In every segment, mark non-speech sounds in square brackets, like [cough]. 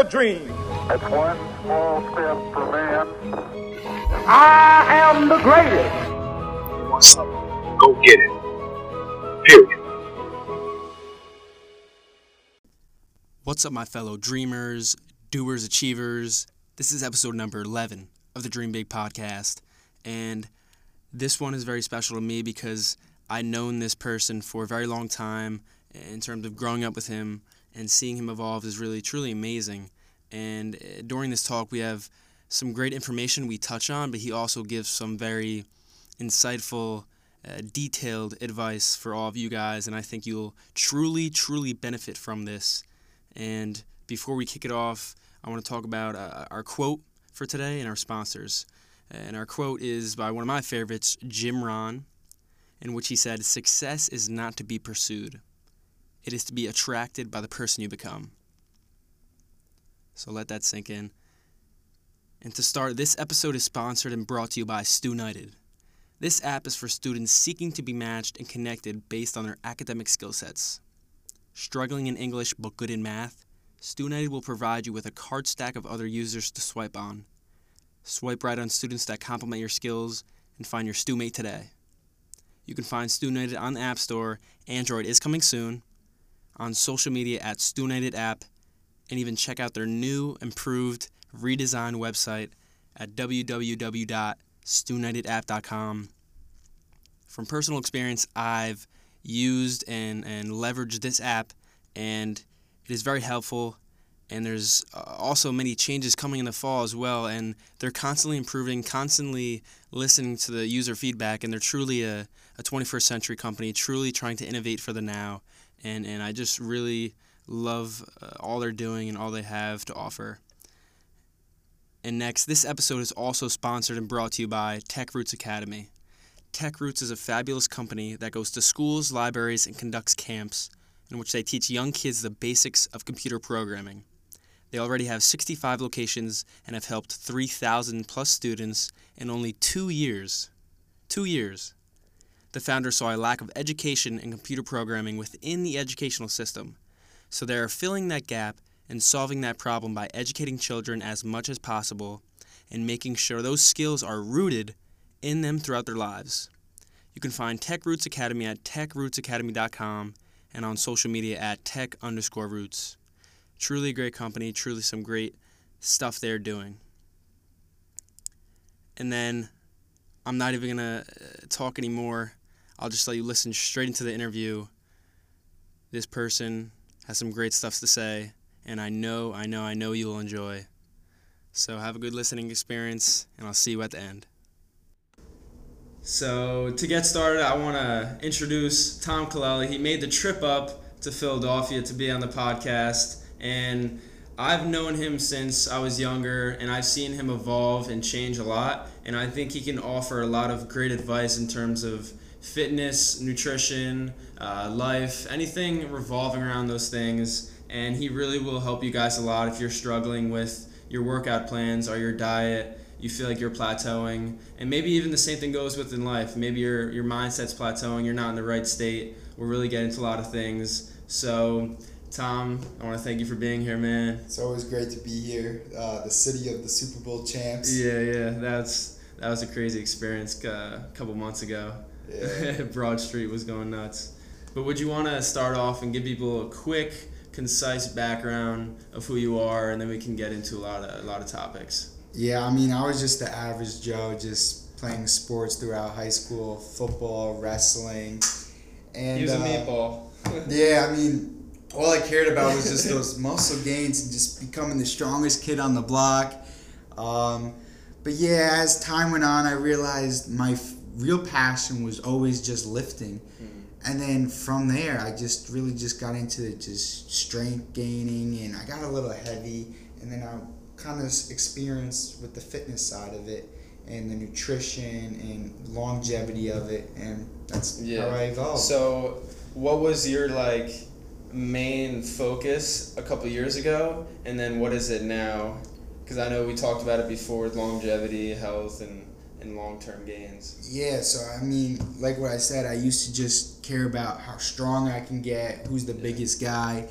a dream. That's one small step for man. I am the greatest. You want something, go get it. Period. What's up, my fellow dreamers, doers, achievers? This is episode number 11 of the Dream Big podcast. And this one is very special to me because I've known this person for a very long time in terms of growing up with him and seeing him evolve is really, truly amazing. And uh, during this talk, we have some great information we touch on, but he also gives some very insightful, uh, detailed advice for all of you guys. And I think you'll truly, truly benefit from this. And before we kick it off, I want to talk about uh, our quote for today and our sponsors. And our quote is by one of my favorites, Jim Rohn, in which he said, Success is not to be pursued, it is to be attracted by the person you become. So let that sink in. And to start, this episode is sponsored and brought to you by StuNited. This app is for students seeking to be matched and connected based on their academic skill sets. Struggling in English but good in math? StuNited will provide you with a card stack of other users to swipe on. Swipe right on students that complement your skills and find your StuMate today. You can find StuNited on the App Store, Android is coming soon, on social media at StuNited app, and even check out their new, improved, redesigned website at www.stunitedapp.com. From personal experience, I've used and, and leveraged this app, and it is very helpful. And there's uh, also many changes coming in the fall as well, and they're constantly improving, constantly listening to the user feedback, and they're truly a, a 21st century company, truly trying to innovate for the now. And, and I just really love uh, all they're doing and all they have to offer. And next, this episode is also sponsored and brought to you by Tech Roots Academy. Tech Roots is a fabulous company that goes to schools, libraries, and conducts camps in which they teach young kids the basics of computer programming. They already have 65 locations and have helped 3,000 plus students in only two years. Two years. The founder saw a lack of education in computer programming within the educational system, so they are filling that gap and solving that problem by educating children as much as possible and making sure those skills are rooted in them throughout their lives. You can find Tech Roots Academy at techrootsacademy.com and on social media at tech underscore roots. Truly a great company, truly some great stuff they're doing. And then I'm not even going to uh, talk anymore. I'll just let you listen straight into the interview. This person has some great stuff to say, and I know, I know, I know you'll enjoy. So have a good listening experience, and I'll see you at the end. So to get started, I want to introduce Tom Kaleli. He made the trip up to Philadelphia to be on the podcast, and I've known him since I was younger, and I've seen him evolve and change a lot. And I think he can offer a lot of great advice in terms of fitness, nutrition, uh, life, anything revolving around those things. And he really will help you guys a lot if you're struggling with your workout plans or your diet. You feel like you're plateauing, and maybe even the same thing goes within life. Maybe your your mindset's plateauing. You're not in the right state. We're really getting into a lot of things. So, Tom, I want to thank you for being here, man. It's always great to be here. Uh, the city of the Super Bowl champs. Yeah, yeah, that's that was a crazy experience uh, a couple months ago. Yeah. [laughs] Broad Street was going nuts. But would you want to start off and give people a quick, concise background of who you are, and then we can get into a lot of a lot of topics. Yeah, I mean, I was just the average Joe, just playing sports throughout high school, football, wrestling, and He was a uh, meatball. [laughs] Yeah, I mean, all I cared about was just [laughs] those muscle gains and just becoming the strongest kid on the block. Um, but yeah, as time went on, I realized my f- real passion was always just lifting. Mm-hmm. And then from there, I just really just got into just strength gaining, and I got a little heavy. And then I kind of experienced with the fitness side of it, and the nutrition and longevity of it, and that's how I evolved. So, what was your like main focus a couple years ago, and then what is it now? Because I know we talked about it before with longevity, health, and and long term gains. Yeah, so I mean, like what I said, I used to just care about how strong I can get, who's the biggest guy.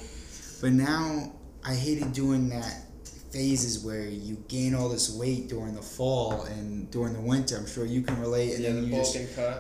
But now I hated doing that phases where you gain all this weight during the fall and during the winter. I'm sure you can relate. And yeah, then the you just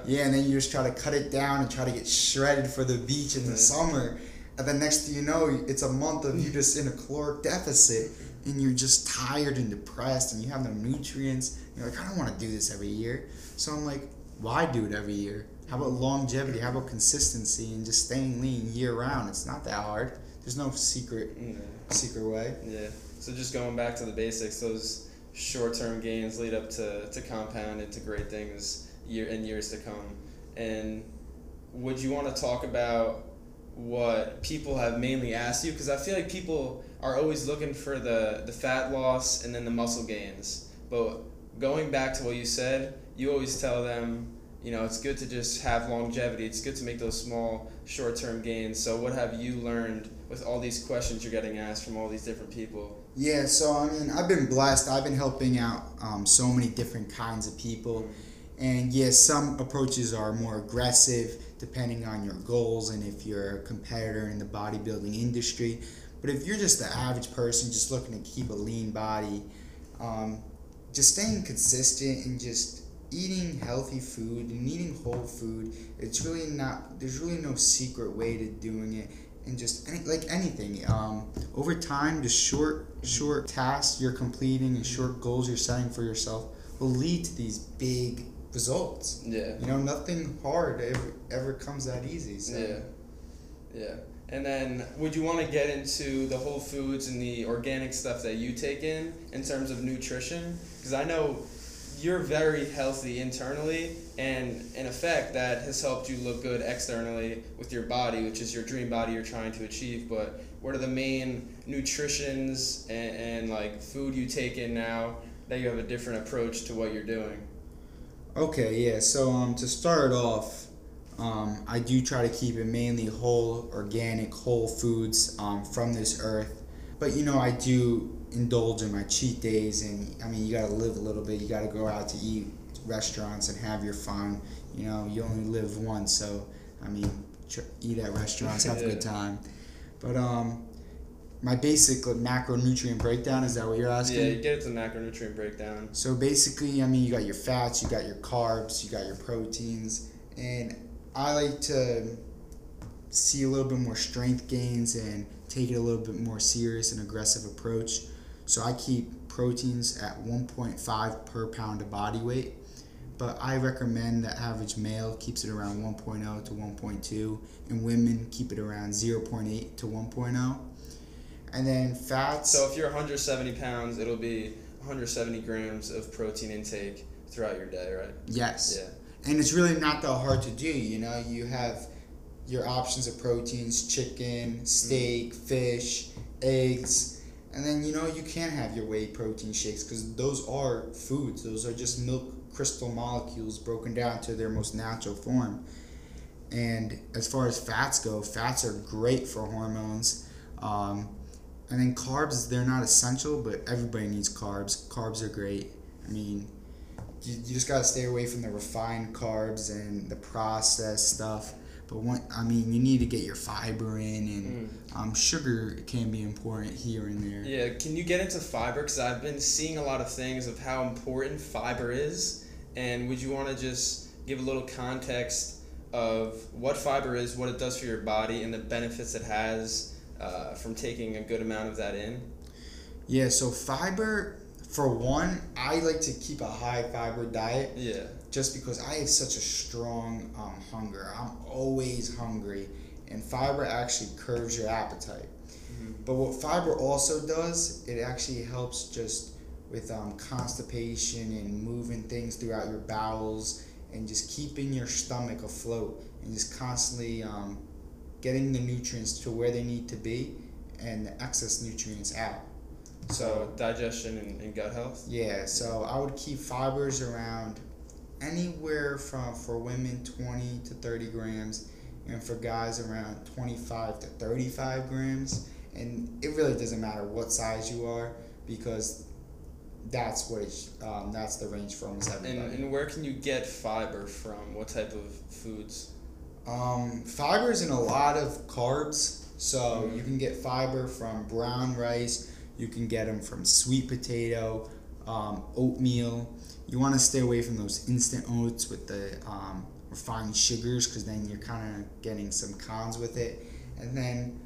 yeah, and then you just try to cut it down and try to get shredded for the beach in the Mhm. summer. And then next thing you know, it's a month of you just in a caloric deficit and you're just tired and depressed and you have no nutrients. You're like, I don't want to do this every year. So I'm like, why do it every year? How about longevity? How about consistency and just staying lean year round? It's not that hard. There's no secret Yeah. secret way. Yeah. So just going back to the basics, those short-term gains lead up to, to compound into great things year in years to come. And would you want to talk about what people have mainly asked you? Because I feel like people are always looking for the, the fat loss and then the muscle gains. But going back to what you said, you always tell them, you know, it's good to just have longevity. It's good to make those small short-term gains. So what have you learned with all these questions you're getting asked from all these different people? Yeah, so I mean, I've been blessed. I've been helping out um, so many different kinds of people. And yes, some approaches are more aggressive depending on your goals and if you're a competitor in the bodybuilding industry. But if you're just the average person just looking to keep a lean body, um, just staying consistent and just eating healthy food and eating whole food, it's really not, there's really no secret way to doing it and just any, like anything um, over time the short short tasks you're completing and short goals you're setting for yourself will lead to these big results Yeah. you know nothing hard ever, ever comes that easy so Yeah. Yeah. And then would you want to get into the whole foods and the organic stuff that you take in in terms of nutrition? Because I know you're very healthy internally and in effect that has helped you look good externally with your body which is your dream body you're trying to achieve but what are the main nutritions and, and like food you take in now that you have a different approach to what you're doing okay yeah so um to start off um, I do try to keep it mainly whole organic whole foods um, from this earth. But you know I do indulge in my cheat days and I mean you gotta live a little bit. You gotta go out to eat restaurants and have your fun. You know you only live once so I mean tr- eat at restaurants have a good [laughs] time. But um my basic macronutrient breakdown is that what you're asking? Yeah you get it to macronutrient breakdown. So basically, I mean, you got your fats, you got your carbs, you got your proteins, and I like to see a little bit more strength gains and take it a little bit more serious and aggressive approach. So I keep proteins at 1.5 per pound of body weight, but I recommend that average male keeps it around 1.0 to 1.2, and women keep it around 0.8 to 1.0. And then fats. So if you're 170 pounds, it'll be 170 grams of protein intake throughout your day, right? yes. Yeah. And it's really not that hard to do you know? You have your options of proteins chicken steak fish eggs. And then you know you can have your whey protein shakes because those are foods. Those are just milk crystal molecules broken down to their most natural form. And as far as fats go fats are great for hormones um, and then carbs they're not essential but everybody needs carbs. Carbs are great. I mean you, you just gotta stay away from the refined carbs and the processed stuff. But one, I mean, you need to get your fiber in, and um, sugar can be important here and there. Yeah. Can you get into fiber? Because I've been seeing a lot of things of how important fiber is, and would you want to just give a little context of what fiber is, what it does for your body, and the benefits it has uh, from taking a good amount of that in? Yeah. So fiber, for one, I like to keep a high fiber diet Yeah. just because I have such a strong um, hunger. I'm always hungry, and fiber actually curbs your appetite. But what fiber also does, it actually helps just with um, constipation and moving things throughout your bowels and just keeping your stomach afloat and just constantly um, getting the nutrients to where they need to be and the excess nutrients out. So digestion and, and gut health. Yeah, so I would keep fibers around anywhere from for women 20 to 30 grams and for guys around 25 to 35 grams and it really doesn't matter what size you are because that's what um, that's the range for almost And, everybody. and and where can you get fiber from? What type of foods? Um, fibers in a lot of carbs. So Mhm. you can get fiber from brown rice. You can get them from sweet potato, um, oatmeal. You want to stay away from those instant oats with the um, refined sugars because then you're kind of getting some cons with it. And then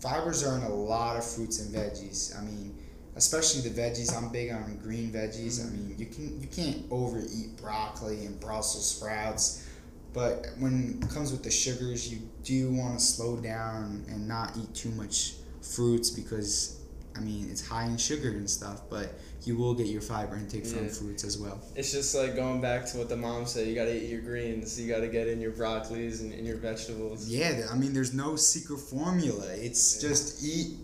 fibers are in a lot of fruits and veggies. I mean, especially the veggies. I'm big on green veggies. I mean, you can you can't overeat broccoli and Brussels sprouts. But when it comes with the sugars, you do want to slow down and not eat too much fruits because, I mean, it's high in sugar and stuff. But you will get your fiber intake from Yeah. fruits as well. It's just like going back to what the mom said. You gotta eat your greens. You gotta get in your broccolis and, and your vegetables. Yeah, I mean, there's no secret formula. It's just eat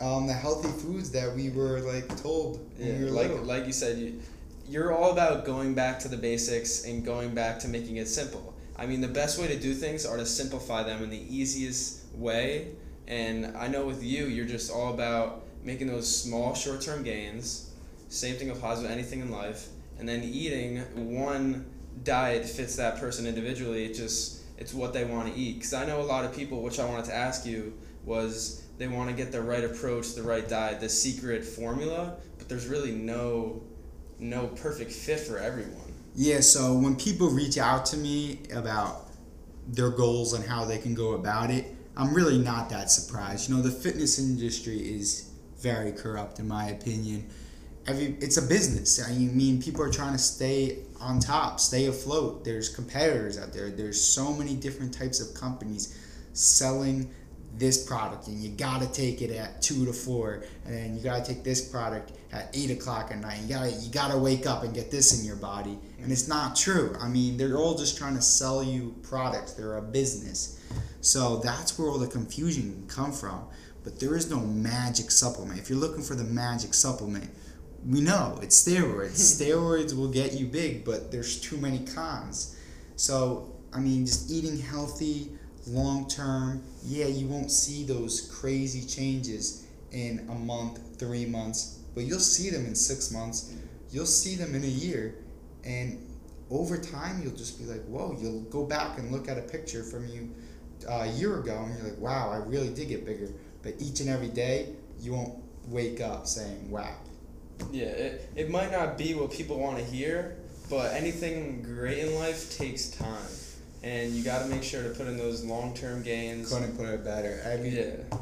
um, the healthy foods that we were like told Yeah, we like little. like you said, you, you're all about going back to the basics and going back to making it simple. I mean, the best way to do things are to simplify them in the easiest way. And I know with you, you're just all about making those small short-term gains. Same thing applies with anything in life. And then eating one diet fits that person individually. It just it's what they want to eat. Because I know a lot of people, which I wanted to ask you, was they want to get the right approach, the right diet, the secret formula, but there's really no no perfect fit for everyone. Yeah, so when people reach out to me about their goals and how they can go about it, I'm really not that surprised. You know, the fitness industry is very corrupt in my opinion. Every it's a business. I mean, people are trying to stay on top, stay afloat. There's competitors out there. There's so many different types of companies selling this product and you gotta take it at two to four and then you gotta take this product at eight o'clock at night you gotta you gotta wake up and get this in your body and it's not true i mean they're all just trying to sell you products they're a business so that's where all the confusion can come from but there is no magic supplement. If you're looking for the magic supplement we know it's steroids. Steroids will get you big but there's too many cons. So i mean just eating healthy long term, yeah, you won't see those crazy changes in a month, three months, but you'll see them in six months, you'll see them in a year, and over time, you'll just be like, whoa, you'll go back and look at a picture from you uh, a year ago, and you're like, wow, I really did get bigger. But each and every day, you won't wake up saying, wow. Yeah, it, it might not be what people want to hear, but anything great in life takes time. And you got to make sure to put in those long term gains. Couldn't put it better. I mean, Yeah.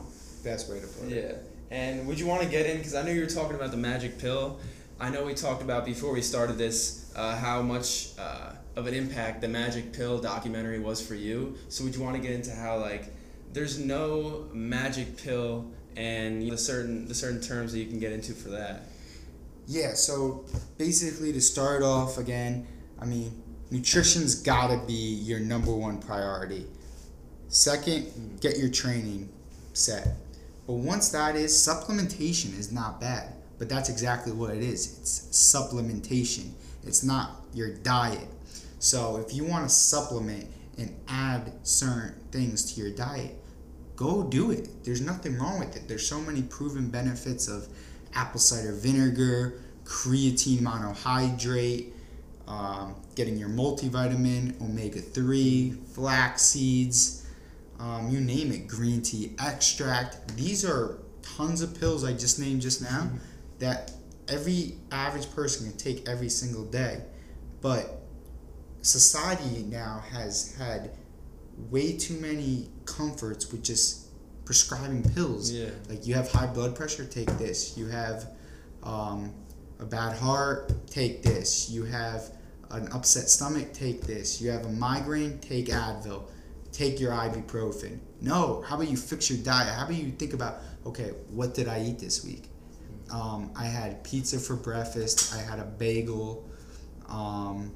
best way to put it. Yeah. And would you want to get in? Because I know you were talking about the magic pill. I know we talked about before we started this uh, how much uh, of an impact the magic pill documentary was for you. So would you want to get into how like there's no magic pill and the certain the certain terms that you can get into for that? Yeah, so basically to start off again, I mean, nutrition's gotta be your number one priority. Second, get your training set. But once that is, supplementation is not bad. But that's exactly what it is. It's supplementation. It's not your diet. So if you want to supplement and add certain things to your diet, go do it. There's nothing wrong with it. There's so many proven benefits of apple cider vinegar, creatine monohydrate, um, getting your multivitamin, omega 3, flax seeds, um, you name it, green tea extract. These are tons of pills I just named just now that every average person can take every single day. But society now has had way too many comforts with just prescribing pills. Yeah. Like you have high blood pressure, take this. You have um, a bad heart, take this. You have an upset stomach, take this. You have a migraine, take Advil. Take your ibuprofen. No, how about you fix your diet? How about you think about, okay, what did I eat this week? Um, I had pizza for breakfast. I had a bagel, um,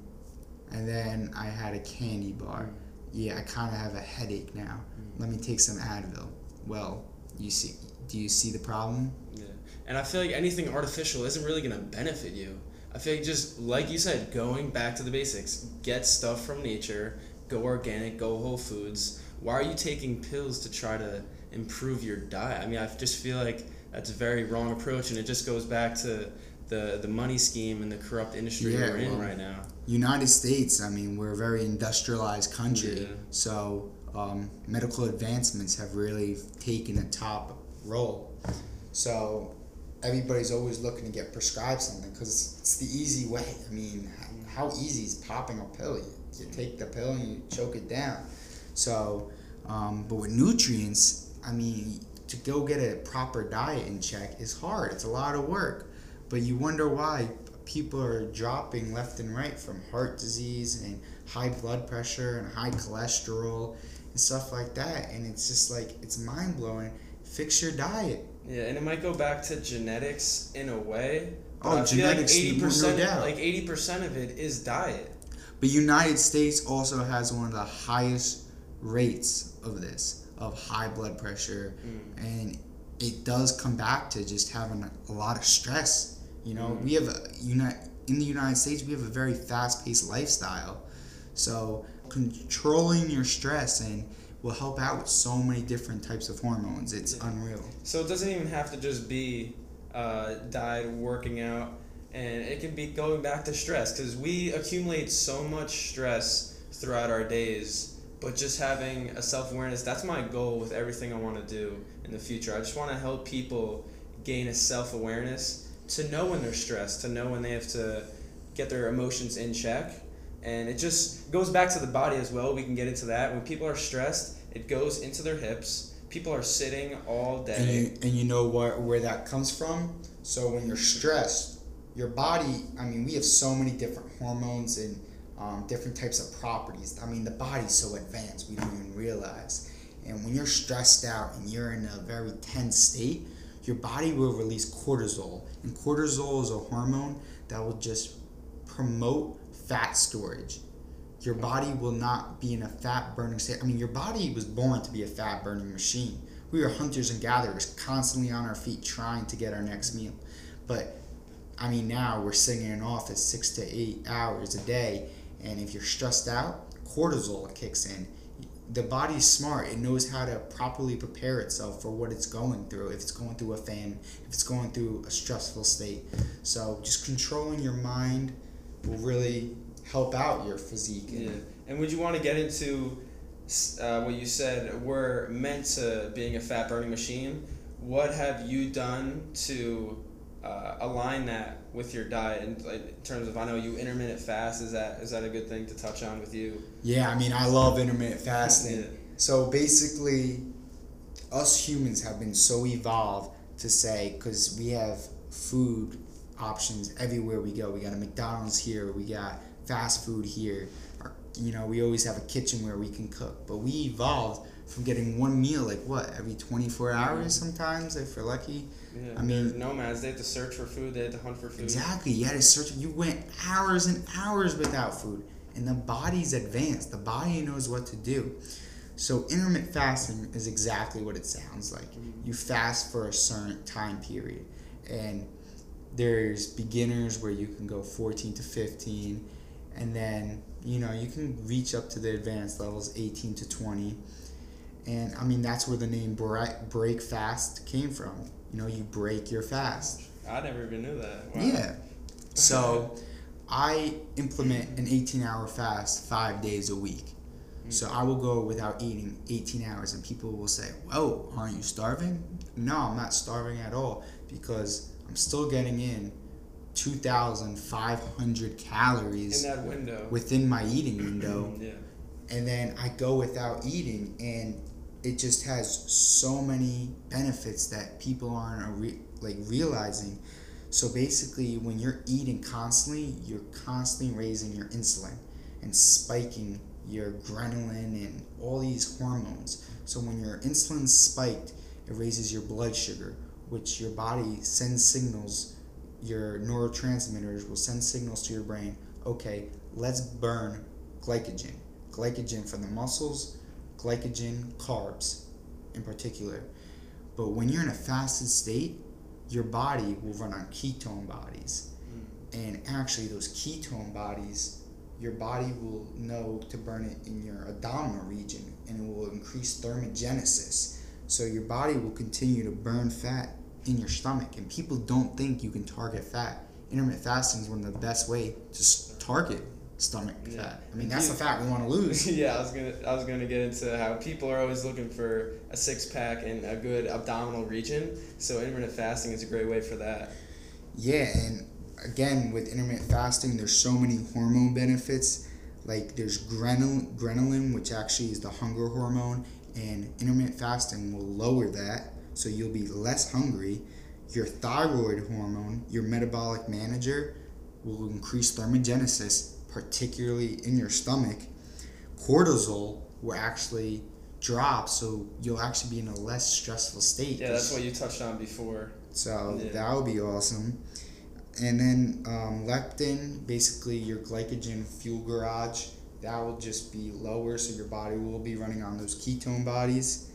and then I had a candy bar. Yeah, I kind of have a headache now. Mm. Let me take some Advil. Well, you see, do you see the problem? Yeah. And I feel like anything artificial isn't really going to benefit you. I feel like just like you said, going back to the basics, get stuff from nature, go organic, go whole foods. Why are you taking pills to try to improve your diet? I mean, I just feel like that's a very wrong approach, and it just goes back to the the money scheme and the corrupt industry Yeah, we're in right now. United States, I mean, we're a very industrialized country, Yeah. so um, medical advancements have really taken a top role. So everybody's always looking to get prescribed something because it's the easy way. I mean, how, how easy is popping a pill? You, you take the pill and you choke it down. So, um, but with nutrients, I mean, to go get a proper diet in check is hard. It's a lot of work. But you wonder why people are dropping left and right from heart disease and high blood pressure and high cholesterol and stuff like that. And it's just like, it's mind blowing. Fix your diet. Yeah, and it might go back to genetics in a way. Oh, I feel like genetics, eighty no percent, doubt. like eighty percent of it is diet. But United States also has one of the highest rates of this, of high blood pressure, mm. and it does come back to just having a lot of stress. You know, we have a uni- in the United States we have a very fast-paced lifestyle, so controlling your stress and will help out with so many different types of hormones. It's unreal. So it doesn't even have to just be uh, diet, working out, and it can be going back to stress because we accumulate so much stress throughout our days. But just having a self awareness, that's my goal with everything I want to do in the future. I just want to help people gain a self awareness to know when they're stressed, to know when they have to get their emotions in check. And it just goes back to the body as well. We can get into that. When people are stressed, it goes into their hips. People are sitting all day. And you, and you know where, where that comes from? So when you're stressed, your body, I mean, we have so many different hormones and um, different types of properties. I mean, the body's so advanced, we don't even realize. And when you're stressed out and you're in a very tense state, your body will release cortisol. And cortisol is a hormone that will just promote fat storage. Your body will not be in a fat burning state. I mean, your body was born to be a fat burning machine. We are hunters and gatherers, constantly on our feet trying to get our next meal. But I mean, now we're sitting in an office six to eight hours a day, and if you're stressed out, cortisol kicks in. The body's smart. It knows how to properly prepare itself for what it's going through. If it's going through a famine, if it's going through a stressful state. So just controlling your mind will really help out your physique. and- Yeah. And would you want to get into uh, what you said? We're meant to being a fat burning machine. What have you done to uh, align that with your diet? And like, in terms of, I know you intermittent fast. Is that is that a good thing to touch on with you? Yeah, I mean, I love intermittent fasting. Yeah. So basically, us humans have been so evolved to say, because we have food options everywhere we go. We got a McDonald's here, we got fast food here. Or, you know, we always have a kitchen where we can cook. But we evolved from getting one meal, like what, every 24 hours sometimes, if we're lucky. Yeah. I mean- nomads. They have to search for food. They have to hunt for food. Exactly. You had to search. You went hours and hours without food, and the body's advanced. The body knows what to do. So intermittent fasting is exactly what it sounds like. You fast for a certain time period, and there's beginners where you can go 14 to 15, and then you know you can reach up to the advanced levels 18 to 20. And I mean that's where the name break, break fast came from. You know, you break your fast. I never even knew that. Wow. Yeah. So I implement an 18 hour fast five days a week. Hmm. So I will go without eating 18 hours, and people will say, Whoa, aren't you starving? No, I'm not starving at all because I'm still getting in 2,500 calories In that window. within my eating window [clears throat] yeah. and then I go without eating, and it just has so many benefits that people aren't re- like realizing. So basically, when you're eating constantly, you're constantly raising your insulin and spiking your adrenaline and all these hormones. So when your insulin's spiked, it raises your blood sugar, which your body sends signals. Your neurotransmitters will send signals to your brain. Okay, let's burn glycogen. Glycogen for the muscles, glycogen carbs in particular. But when you're in a fasted state, your body will run on ketone bodies. Hmm. And actually, those ketone bodies, your body will know to burn it in your abdominal region and it will increase thermogenesis. So your body will continue to burn fat in your stomach. And people don't think you can target fat. Intermittent fasting is one of the best way to target stomach Yeah. fat. I mean, that's the fat we want to lose. [laughs] yeah, I was gonna I was gonna get into how people are always looking for a six pack and a good abdominal region. So intermittent fasting is a great way for that. Yeah, and again with intermittent fasting, there's so many hormone benefits. Like there's grenal- ghrelin, which actually is the hunger hormone, and intermittent fasting will lower that, so you'll be less hungry. Your thyroid hormone, your metabolic manager, will increase thermogenesis, particularly in your stomach. Cortisol will actually drop, so you'll actually be in a less stressful state. Yeah, that's what you touched on before. So Yeah. that would be awesome. And then um, leptin, basically your glycogen fuel garage, that will just be lower, so your body will be running on those ketone bodies.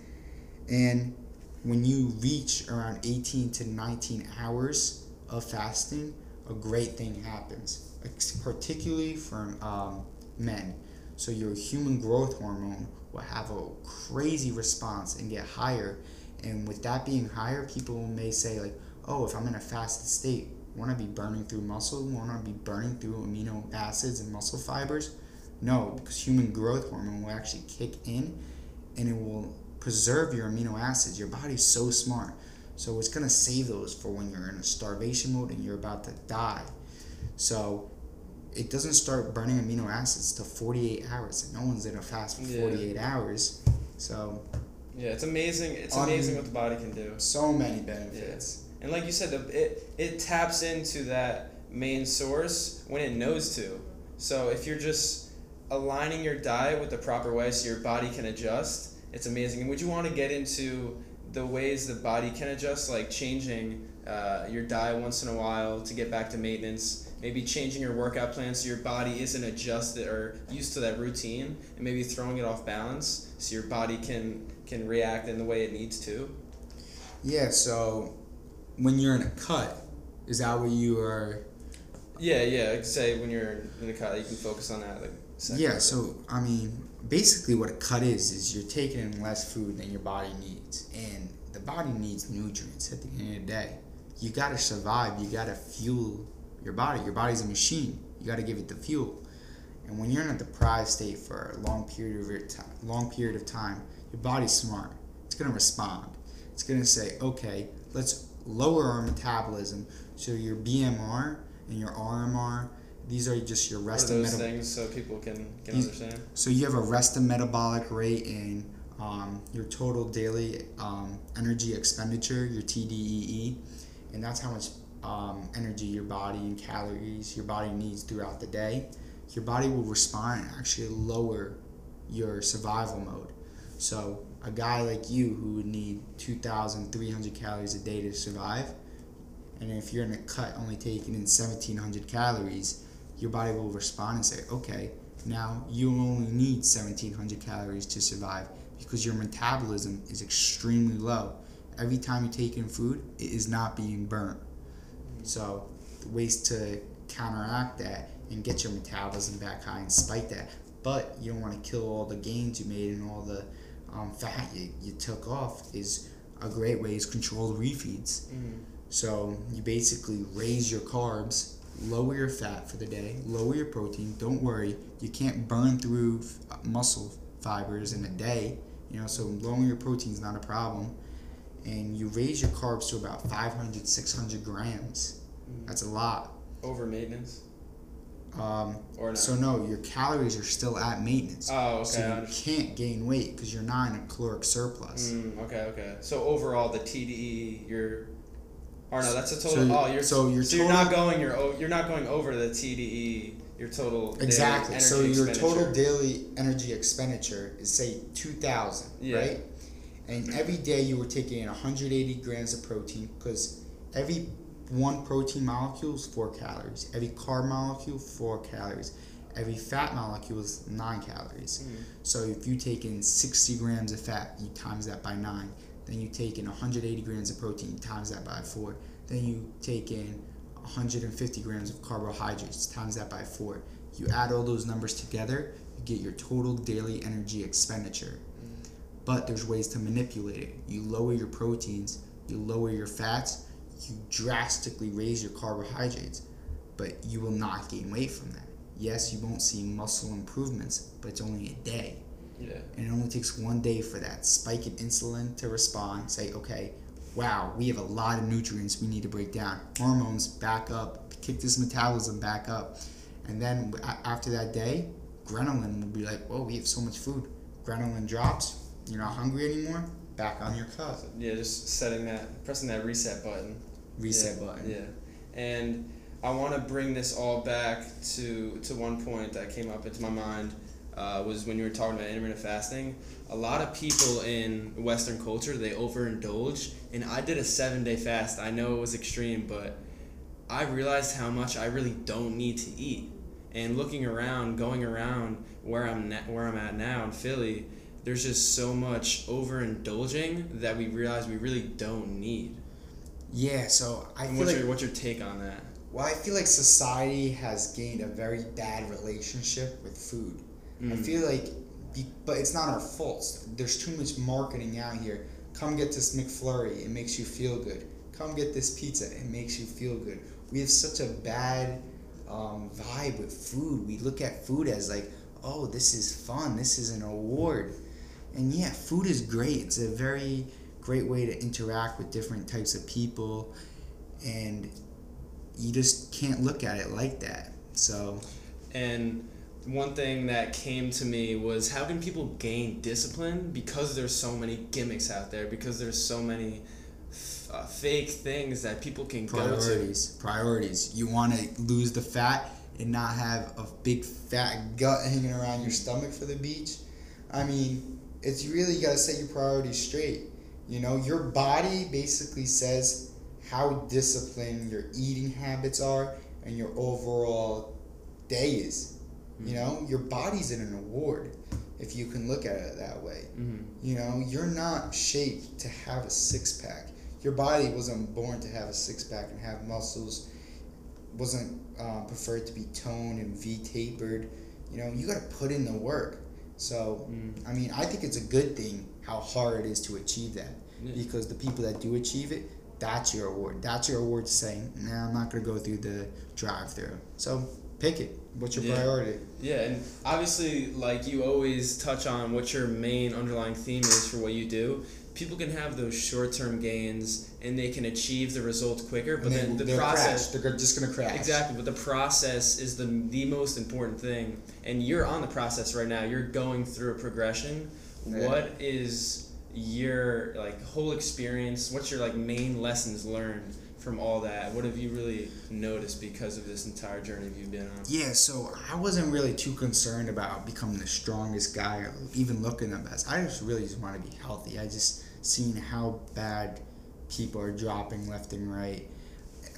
And when you reach around 18 to 19 hours of fasting, a great thing happens, particularly for um, men. So your human growth hormone will have a crazy response and get higher. And with that being higher, people may say like, "Oh, if I'm in a fasted state, won't I be burning through muscle? Won't I be burning through amino acids and muscle fibers?" No, because human growth hormone will actually kick in, and it will preserve your amino acids. Your body's so smart, so it's gonna save those for when you're in a starvation mode and you're about to die. So it doesn't start burning amino acids till 48 hours. And no one's in a fast for Yeah. 48 hours. So Yeah, it's amazing. It's Un- amazing what the body can do. so many benefits. And like you said, the, it it taps into that main source when it knows to. So if you're just aligning your diet with the proper way so your body can adjust, it's amazing. And would you want to get into the ways the body can adjust, like changing uh, your diet once in a while to get back to maintenance? Maybe changing your workout plan so your body isn't adjusted or used to that routine, and maybe throwing it off balance so your body can can react in the way it needs to. Yeah. So when you're in a cut, is that what you are? Yeah, yeah. Say when you're in a cut, you can focus on that. Like. Yeah. So I mean, basically, what a cut is is you're taking in less food than your body needs, and body needs nutrients. At the end of the day, you gotta survive. You gotta fuel your body. Your body's a machine. You gotta give it the fuel. And when you're in a deprived state for a long period of your time, long period of time, your body's smart. It's gonna respond. It's gonna say, okay, let's lower our metabolism. So your BMR and your RMR, these are just your What are rest those meta- things so people can can These- understand? so you have a rested metabolic rate and um, your total daily um, energy expenditure, your TDEE, and that's how much um, energy your body and calories your body needs throughout the day. Your body will respond and actually lower your survival mode. So a guy like you who would need 2,300 calories a day to survive, and if you're in a cut only taking in 1,700 calories, your body will respond and say, okay, now you only need 1700 calories to survive because your metabolism is extremely low. Every time you take in food, it is not being burnt. So, the ways to counteract that and get your metabolism back high and spike that, but you don't want to kill all the gains you made and all the um, fat you, you took off is a great way is control the refeeds. So you basically raise your carbs, lower your fat for the day, lower your protein. Don't worry, you can't burn through f- muscle fibers in a day. You know, so lowering your protein is not a problem. And you raise your carbs to about 500, 600 grams. That's a lot. Over maintenance Um, or not? so no, your calories are still at maintenance. oh, okay. so you understand. can't gain weight because you're not in a caloric surplus. Mm, okay, okay. So overall, the TDE, you're, or no, that's a total. So total. you- oh, you're so your you're not total- going your o- you're not going over the TDE. Your total Exactly. So your total daily energy expenditure is say two thousand, Yeah. right? And every day you were taking in 180 grams of protein because every one protein molecule is four calories. Every carb molecule four calories. Every fat molecule is nine calories. Mm. So if you take in 60 grams of fat, you times that by nine. Then you take in 180 grams of protein, times that by four. Then you take in 150 grams of carbohydrates, times that by four. You add all those numbers together, you get your total daily energy expenditure. But there's ways to manipulate it. You lower your proteins, you lower your fats, you drastically raise your carbohydrates, but you will not gain weight from that. yes, you won't see muscle improvements, but it's only a day. Yeah. And it only takes one day for that spike in insulin to respond, say, okay, wow, we have a lot of nutrients we need to break down. Hormones back up, kick this metabolism back up. And then after that day, ghrelin will be like, whoa, we have so much food. Ghrelin drops, you're not hungry anymore, back on your cup. Yeah, just setting that, pressing that reset button. Reset yeah, button. Yeah, and I want to bring this all back to to one point that came up into my mind uh, was when you were talking about intermittent fasting. A lot of people in Western culture they overindulge, and I did a seven day fast. I know it was extreme, but I realized how much I really don't need to eat. And looking around, going around where I'm na- where I'm at now in Philly, there's just so much overindulging that we realize we really don't need. Yeah, so I And feel what's like your what's your take on that? Well, I feel like society has gained a very bad relationship with food. I Mm. feel like, be, but it's not our fault. There's too much marketing out here. Come get this McFlurry, it makes you feel good. Come get this pizza, it makes you feel good. We have such a bad um, vibe with food. We look at food as like, oh, this is fun, this is an award. And yeah, food is great. It's a very great way to interact with different types of people. And you just can't look at it like that. So And one thing that came to me was how can people gain discipline because there's so many gimmicks out there because there's so many f- uh, fake things that people can go to. priorities, priorities. You want to lose the fat and not have a big fat gut hanging around your stomach for the beach. I mean, it's really you gotta set your priorities straight. You know, your body basically says how disciplined your eating habits are and your overall day is. You know, your body's in an award if you can look at it that way. Mhm. You know, you're not shaped to have a six pack. Your body wasn't born to have a six pack and have muscles. Wasn't uh, preferred to be toned and V tapered. You know, you got to put in the work. So, Mm. I mean, I think it's a good thing how hard it is to achieve that Yeah. because the people that do achieve it, that's your award. That's your award to say, nah, I'm not going to go through the drive through. So, pick it. What's your Yeah. priority? Yeah, and obviously, like you always touch on what your main underlying theme is for what you do. People can have those short-term gains, and they can achieve the result quicker. But And then the process, crash. They're just going to crash. Exactly, but the process is the the most important thing, and you're on the process right now. You're going through a progression. Yeah. What is your like whole experience? What's your like main lessons learned from all that? What have you really noticed because of this entire journey you've been on? Yeah, so I wasn't really too concerned about becoming the strongest guy or even looking the best. I just really just want to be healthy. I just seen how bad people are dropping left and right.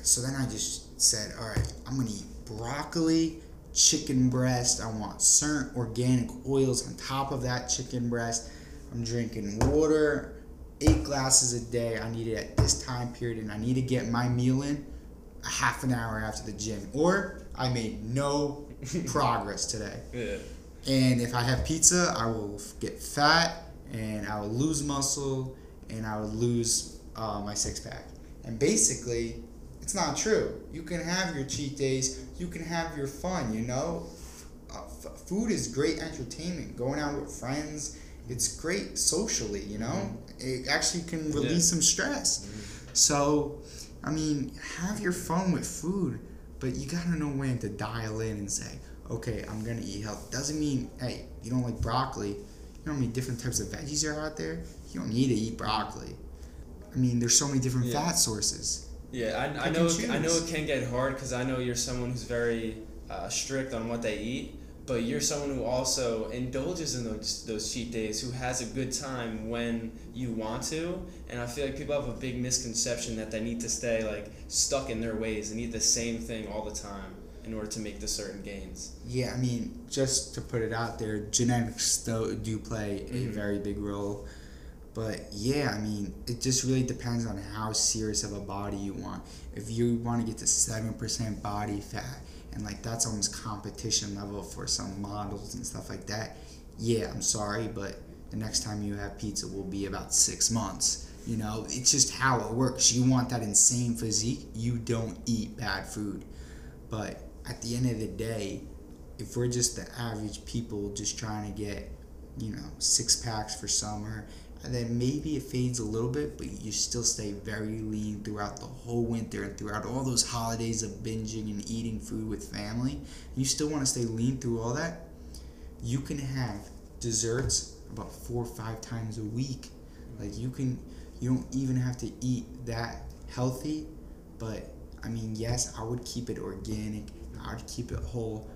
So then I just said, all right, I'm gonna eat broccoli, chicken breast. I want certain organic oils on top of that chicken breast. I'm drinking water, eight glasses a day. I need it at this time period, and I need to get my meal in a half an hour after the gym, or I made no [laughs] progress today. Yeah. And if I have pizza, I will get fat and I will lose muscle and I will lose uh, my six pack. And basically, it's not true. You can have your cheat days, you can have your fun, you know? Uh, f- food is great entertainment. Going out with friends, it's great socially, you know? It actually can release Yeah. some stress. So, I mean, have your fun with food, but you gotta know when to dial in and say, okay, I'm gonna eat health. Doesn't mean, hey, you don't like broccoli. You know how many different types of veggies are out there? You don't need to eat broccoli. I mean, there's so many different Yeah. fat sources. Yeah, I, I Pick know. It, I know it can get hard because I know you're someone who's very uh, strict on what they eat, but you're someone who also indulges in those those cheat days, who has a good time when you want to. And I feel like people have a big misconception that they need to stay like stuck in their ways and eat the same thing all the time in order to make the certain gains. Yeah, I mean, just to put it out there, genetics do, do play a Mhm. very big role. But yeah, I mean, it just really depends on how serious of a body you want. If you want to get to 7% body fat, and like that's almost competition level for some models and stuff like that, yeah, I'm sorry, but the next time you have pizza will be about six months. You know, it's just how it works. You want that insane physique, you don't eat bad food. But at the end of the day, if we're just the average people just trying to get, you know, six packs for summer, and then maybe it fades a little bit, but you still stay very lean throughout the whole winter and throughout all those holidays of binging and eating food with family, you still want to stay lean through all that, you can have desserts about four or five times a week. Like you can, you don't even have to eat that healthy, but I mean, yes, I would keep it organic. I would keep it whole,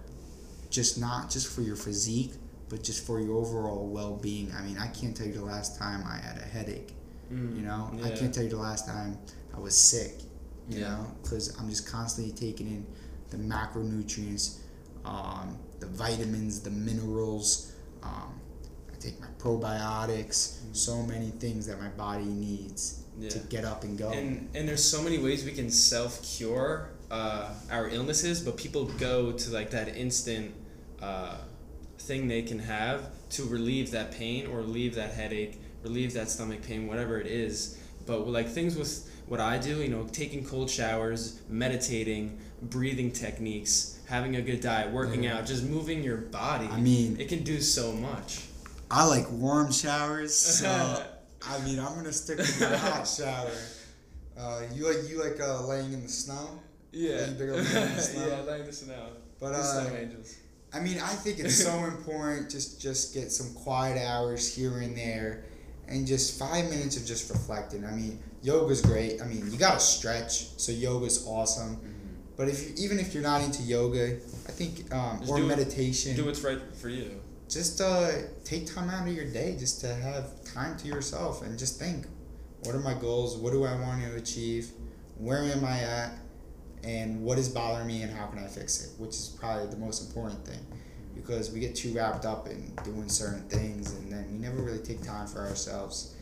just not just for your physique, but just for your overall well-being. I mean, I can't tell you the last time I had a headache. You know, I can't tell you the last time I was sick. You Yeah. know, because I'm just constantly taking in the macronutrients, um, the vitamins, the minerals. Um, I take my probiotics. So many things that my body needs Yeah. to get up and go. And and there's so many ways we can self cure uh, our illnesses, but people go to like that instant uh, thing they can have to relieve that pain or relieve that headache, relieve that stomach pain, whatever it is. But like things with what I do, you know, taking cold showers, meditating, breathing techniques, having a good diet, working Yeah. out, just moving your body. I mean- it can do so much. I like warm showers, so [laughs] I mean I'm gonna stick with the hot shower. Uh, you like you like uh, laying in the snow? Yeah. big old in the [laughs] snow? yeah, laying in the snow. But The snow uh, angels. I mean I think it's so [laughs] important just just get some quiet hours here and there, and just five minutes of just reflecting. I mean yoga's great. I mean you gotta stretch, so yoga's awesome. But if you, even if you're not into yoga, I think um, or do it- meditation, Do what's right for you. just uh, take time out of your day just to have time to yourself and just think what are my goals what do i want to achieve where am i at and what is bothering me and how can i fix it which is probably the most important thing because we get too wrapped up in doing certain things and then we never really take time for ourselves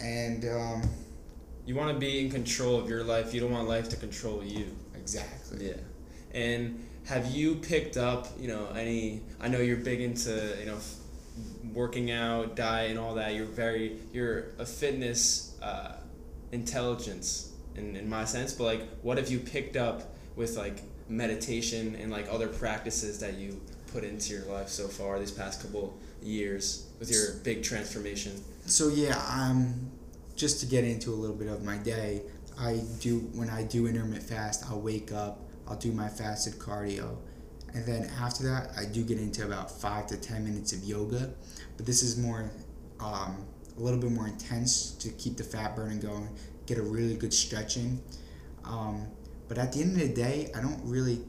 and um, You want to be in control of your life. You don't want life to control you. exactly Yeah. And have you picked up, you know, any? I know you're big into, you know, f- working out, diet, and all that. You're very, you're a fitness uh, intelligence in, in my sense. But like, what have you picked up with like meditation and like other practices that you put into your life so far these past couple years with your big transformation? So yeah, um, just to get into a little bit of my day, I do when I do intermittent fast, I'll wake up, I'll do my fasted cardio, and then after that, I do get into about five to ten minutes of yoga, but this is more, um, a little bit more intense to keep the fat burning going, get a really good stretching. Um, but at the end of the day, I don't really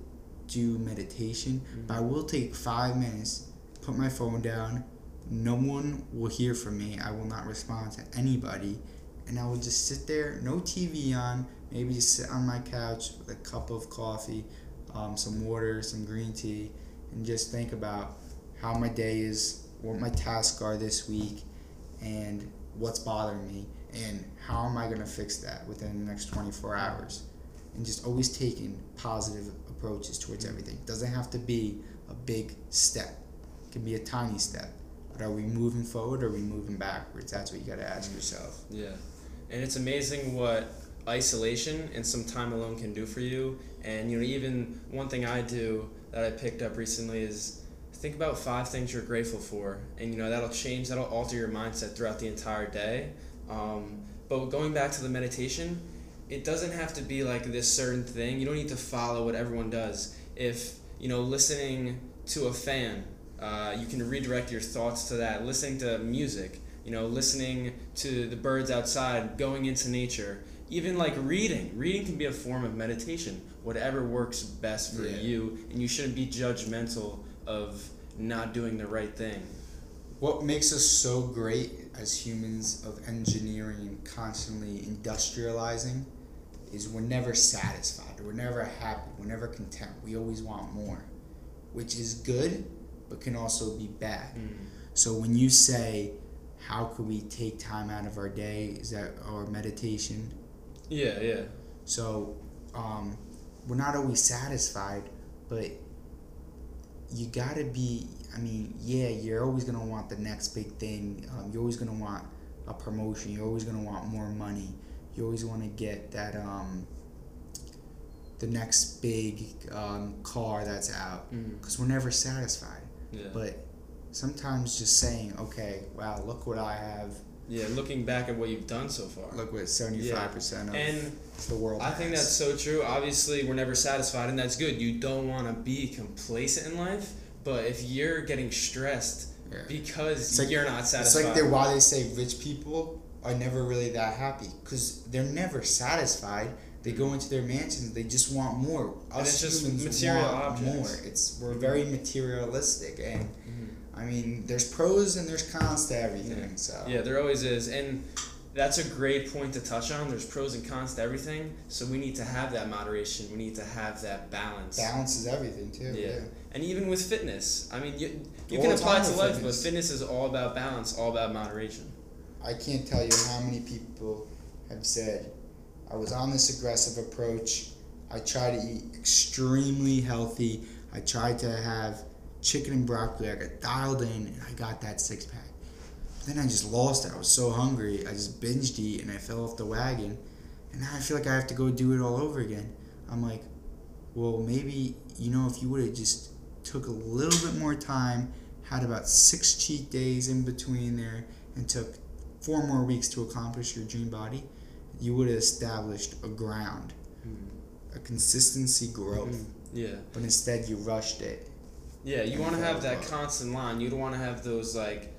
do meditation, but I will take five minutes, put my phone down, no one will hear from me. I will not respond to anybody. And I will just sit there, no TV on, maybe just sit on my couch with a cup of coffee, um, some water, some green tea, and just think about how my day is, what my tasks are this week, and what's bothering me, and how am I going to fix that within the next 24 hours. And just always taking positive approaches towards mm-hmm. everything. Doesn't have to be a big step, it can be a tiny step. But are we moving forward or are we moving backwards? That's what you got to ask mm-hmm. yourself. Yeah. And it's amazing what isolation and some time alone can do for you. And you know, even one thing I do that I picked up recently is think about five things you're grateful for, and you know that'll change, that'll alter your mindset throughout the entire day. Um, but going back to the meditation, it doesn't have to be like this certain thing. You don't need to follow what everyone does. If you know, listening to a fan, uh, you can redirect your thoughts to that. Listening to music, you know, listening to the birds outside, going into nature, even like reading. Reading can be a form of meditation. Whatever works best for Yeah. you, and you shouldn't be judgmental of not doing the right thing. What makes us so great as humans of engineering and constantly industrializing is we're never satisfied. We're never happy. We're never content. We always want more, which is good, but can also be bad. So when you say, how could we take time out of our day? Is that our meditation? Yeah, yeah. So um, we're not always satisfied, but you gotta be. I mean, yeah, you're always gonna want the next big thing. Um, you're always gonna want a promotion. You're always gonna want more money. You always want to get that um, the next big um, car that's out because we're never satisfied. Yeah. But sometimes just saying, okay, wow, look what I have. Yeah, looking back at what you've done so far. Look what seventy five percent of And the world. I think that's so true. Obviously, we're never satisfied, and that's good. You don't want to be complacent in life, but if you're getting stressed Yeah. because It's like- you're not satisfied, It's like they why they say rich people are never really that happy because they're never satisfied. They go into their mansions. They just want more. And it's just humans material want objects. more. It's we're very materialistic, and Mhm. I mean, there's pros and there's cons to everything. So Yeah, there always is, and that's a great point to touch on. There's pros and cons to everything, so we need to have that moderation. We need to have that balance. balance is everything too. Yeah. Yeah. And even with fitness, I mean, you you All can apply it to life, fitness. but fitness is all about balance, all about moderation. I can't tell you how many people have said, I was on this aggressive approach. I tried to eat extremely healthy. I tried to have chicken and broccoli. I got dialed in and I got that six pack. But then I just lost it. I was so hungry. I just binged eat and I fell off the wagon. And now I feel like I have to go do it all over again. I'm like, well, maybe, you know, if you would have just took a little bit more time, had about six cheat days in between there, and took four more weeks to accomplish your dream body, you would have established a ground, hmm. a consistency growth. Hmm. Yeah. But instead, you rushed it. Yeah, you want to have that constant line. You don't want to have those like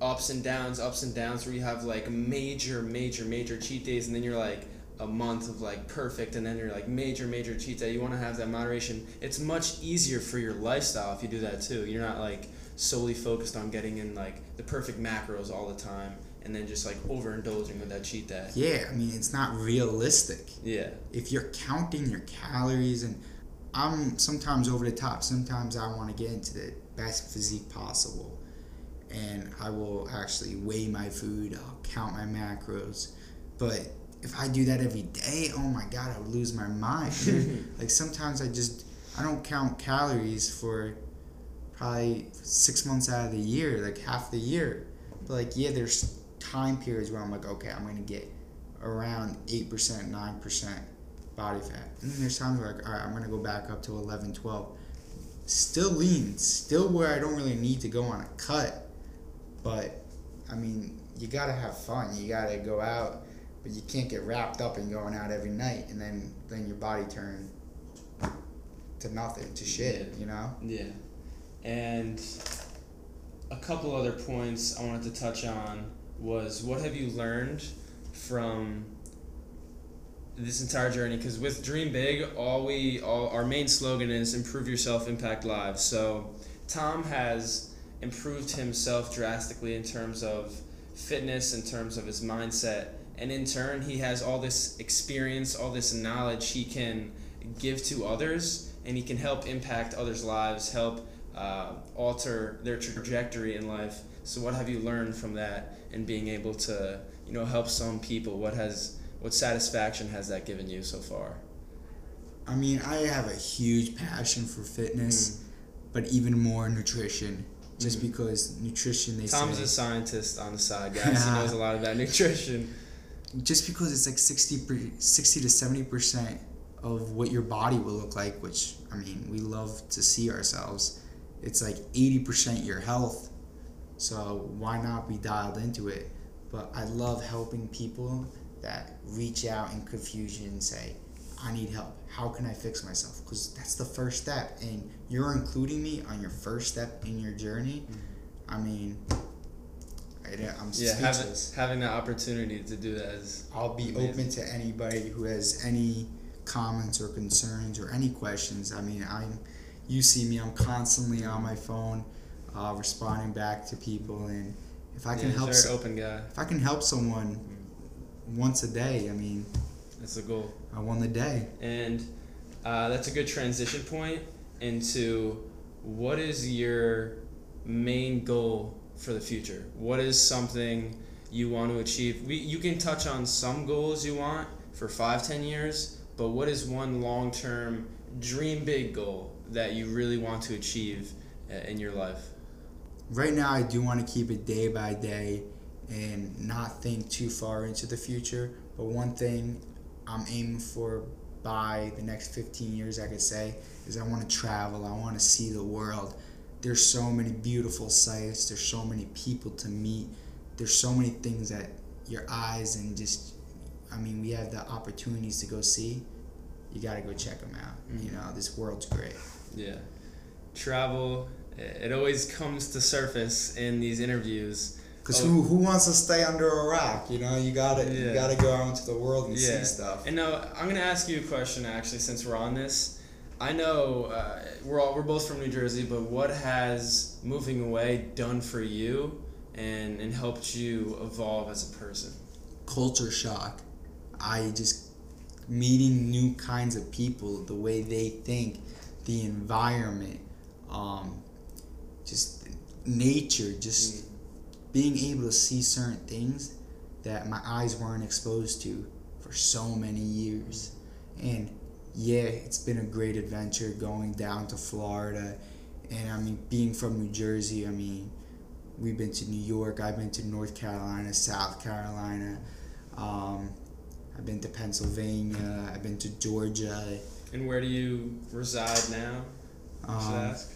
ups and downs, ups and downs where you have like major, major, major cheat days, and then you're like a month of like perfect, and then you're like major, major cheat day. You want to have that moderation. It's much easier for your lifestyle if you do that too. You're not like solely focused on getting in like the perfect macros all the time, and then just like overindulging with that cheat day. Yeah, I mean, it's not realistic. Yeah. If you're counting your calories, and I'm sometimes over the top, sometimes I want to get into the best physique possible. And I will actually weigh my food, I'll count my macros. But if I do that every day, oh my god, I would lose my mind. [laughs] [laughs] like sometimes I just I don't count calories for probably six months out of the year, like half the year. But like yeah, there's time periods where I'm like, okay, I'm gonna get around eight percent, nine percent body fat. And then there's times where like, all right, I'm gonna go back up to 11, 12. Still lean, still where I don't really need to go on a cut. But I mean, you gotta have fun. You gotta go out, but you can't get wrapped up in going out every night and then then your body turn to nothing, to shit. You know. Yeah. And a couple other points I wanted to touch on was what have you learned from this entire journey because with dream big all we all our main slogan is improve yourself impact lives. So tom has improved himself drastically in terms of fitness in terms of his mindset and in turn he has all this experience all this knowledge he can give to others and he can help impact others lives help uh, alter their trajectory in life. So what have you learned from that and being able to you know help some people? What has what satisfaction has that given you so far I mean, I have a huge passion for fitness, mm. but even more nutrition. Just mm. because nutrition, they tom's say, a scientist on the side guys [laughs] he knows a lot about nutrition just because it's like 60, per, 60 to 70% of what your body will look like, which, I mean, we love to see ourselves, it's like 80% your health. So why not be dialed into it? But I love helping people that reach out in confusion and say, I need help. How can I fix myself? Because that's the first step. And you're including me on your first step in your journey. I mean, I, I'm yeah having, having that opportunity to do that is I'll be Amazing. open to anybody who has any comments or concerns or any questions. I mean, I'm you see me, I'm constantly on my phone, uh, responding back to people, and if I can a help, so- open guy if I can help someone once a day, I mean, that's the goal I won the day. And uh, that's a good transition point into what is your main goal for the future? What is something you want to achieve? We, you can touch on some goals you want for five, ten years, but what is one long term dream big goal that you really want to achieve uh, in your life? Right now, I do want to keep it day by day and not think too far into the future. But one thing I'm aiming for by the next 15 years, I could say, is I want to travel. I want to see the world. There's so many beautiful sights. There's so many people to meet. There's so many things that your eyes and just, I mean, we have the opportunities to go see. You got to go check them out. You mm-hmm. know, this world's great. Yeah. Travel, it always comes to surface in these interviews. Cause Oh. who, who wants to stay under a rock? You know, you gotta Yeah. you gotta go out into the world and Yeah. see stuff. And now I'm gonna ask you a question actually, since we're on this. I know uh, we're all we're both from New Jersey, but what has moving away done for you, and and helped you evolve as a person? Culture shock. I just meeting new kinds of people, the way they think, the environment, um, just nature, just being able to see certain things that my eyes weren't exposed to for so many years. And yeah, it's been a great adventure going down to Florida. And I mean, being from New Jersey, I mean, we've been to New York, I've been to North Carolina, South Carolina, um, I've been to Pennsylvania, I've been to Georgia. And where do you reside now? Um, ask.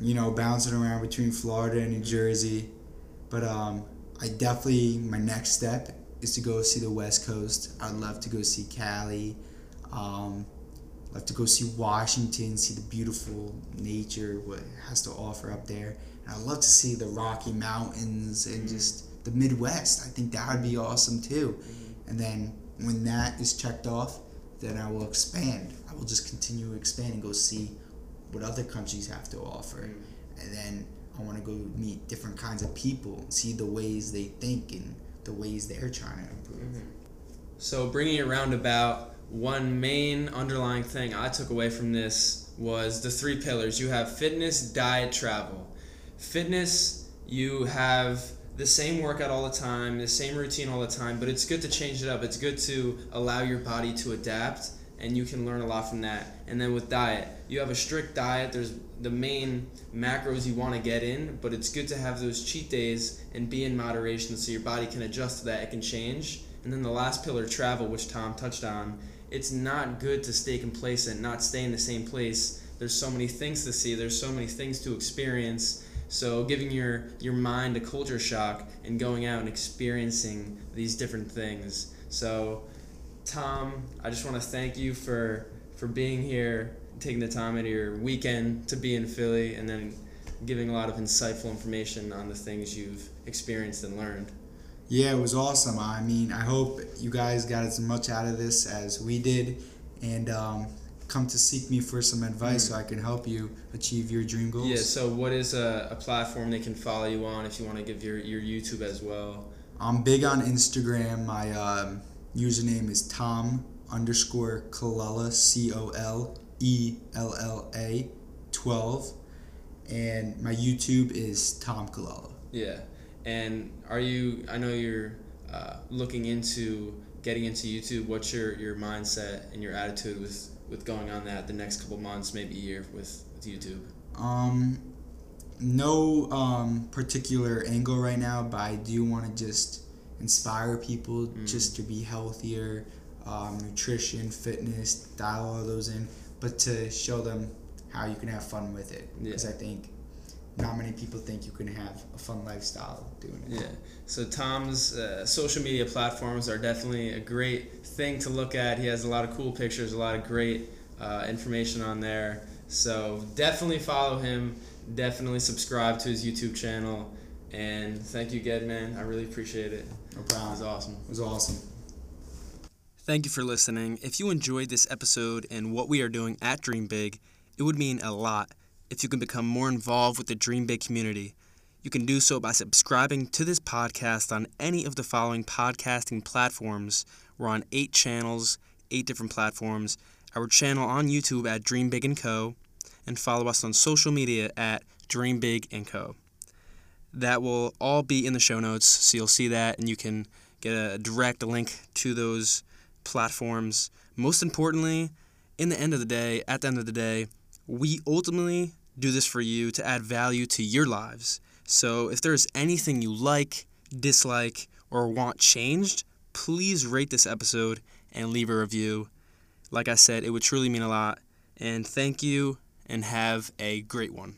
you know, bouncing around between Florida and New Jersey. But um, I definitely, my next step is to go see the West Coast. I'd love to go see Cali. Um, love to go see Washington, see the beautiful nature, what it has to offer up there. And I'd love to see the Rocky Mountains and just the Midwest. I think that would be awesome too. And then when that is checked off, then I will expand. I will just continue to expand and go see what other countries have to offer. And then I want to go meet different kinds of people see the ways they think and the ways they're trying to improve. Mm-hmm. So bringing it around about one main underlying thing I took away from this was the three pillars. You have fitness, diet, travel. Fitness, you have the same workout all the time, the same routine all the time, but it's good to change it up. It's good to allow your body to adapt and you can learn a lot from that. And then with diet, you have a strict diet. There's the main macros you want to get in, but it's good to have those cheat days and be in moderation so your body can adjust to that. It can change. And then the last pillar, travel, which Tom touched on. It's not good to stay complacent, not stay in the same place. There's so many things to see. There's so many things to experience. So giving your your mind a culture shock and going out and experiencing these different things. So Tom, I just want to thank you for for being here, taking the time out of your weekend to be in Philly, and then giving a lot of insightful information on the things you've experienced and learned. Yeah, it was awesome. I mean, I hope you guys got as much out of this as we did, and um, come to seek me for some advice so I can help you achieve your dream goals. Yeah. So, what is a, a platform they can follow you on if you want to give your your YouTube as well? I'm big on Instagram. My um, username is Tom underscore Colella, C O L E L L A 12. And my YouTube is Tom Colella. Yeah. And are you? I know you're uh, looking into getting into YouTube. What's your, your mindset and your attitude with with going on that the next couple months, maybe year with, with YouTube? Um, no um, particular angle right now, but I do want to just inspire people just to be healthier, um, nutrition, fitness, dial all those in, but to show them how you can have fun with it. Because Yeah. I think not many people think you can have a fun lifestyle doing it. Yeah. So Tom's uh, social media platforms are definitely a great thing to look at. He has a lot of cool pictures, a lot of great uh, information on there. So definitely follow him. Definitely subscribe to his YouTube channel. And thank you again, man. I really appreciate it. No It was awesome. It was awesome. Thank you for listening. If you enjoyed this episode and what we are doing at Dream Big, it would mean a lot if you can become more involved with the Dream Big community. You can do so by subscribing to this podcast on any of the following podcasting platforms. We're on eight channels, eight different platforms. Our channel on YouTube at Dream Big and Co. and follow us on social media at Dream Big and Co. That will all be in the show notes, so you'll see that and you can get a direct link to those platforms. Most importantly, in the end of the day, at the end of the day, we ultimately do this for you to add value to your lives. So if there's anything you like, dislike, or want changed, please rate this episode and leave a review. Like I said, it would truly mean a lot. And thank you and have a great one.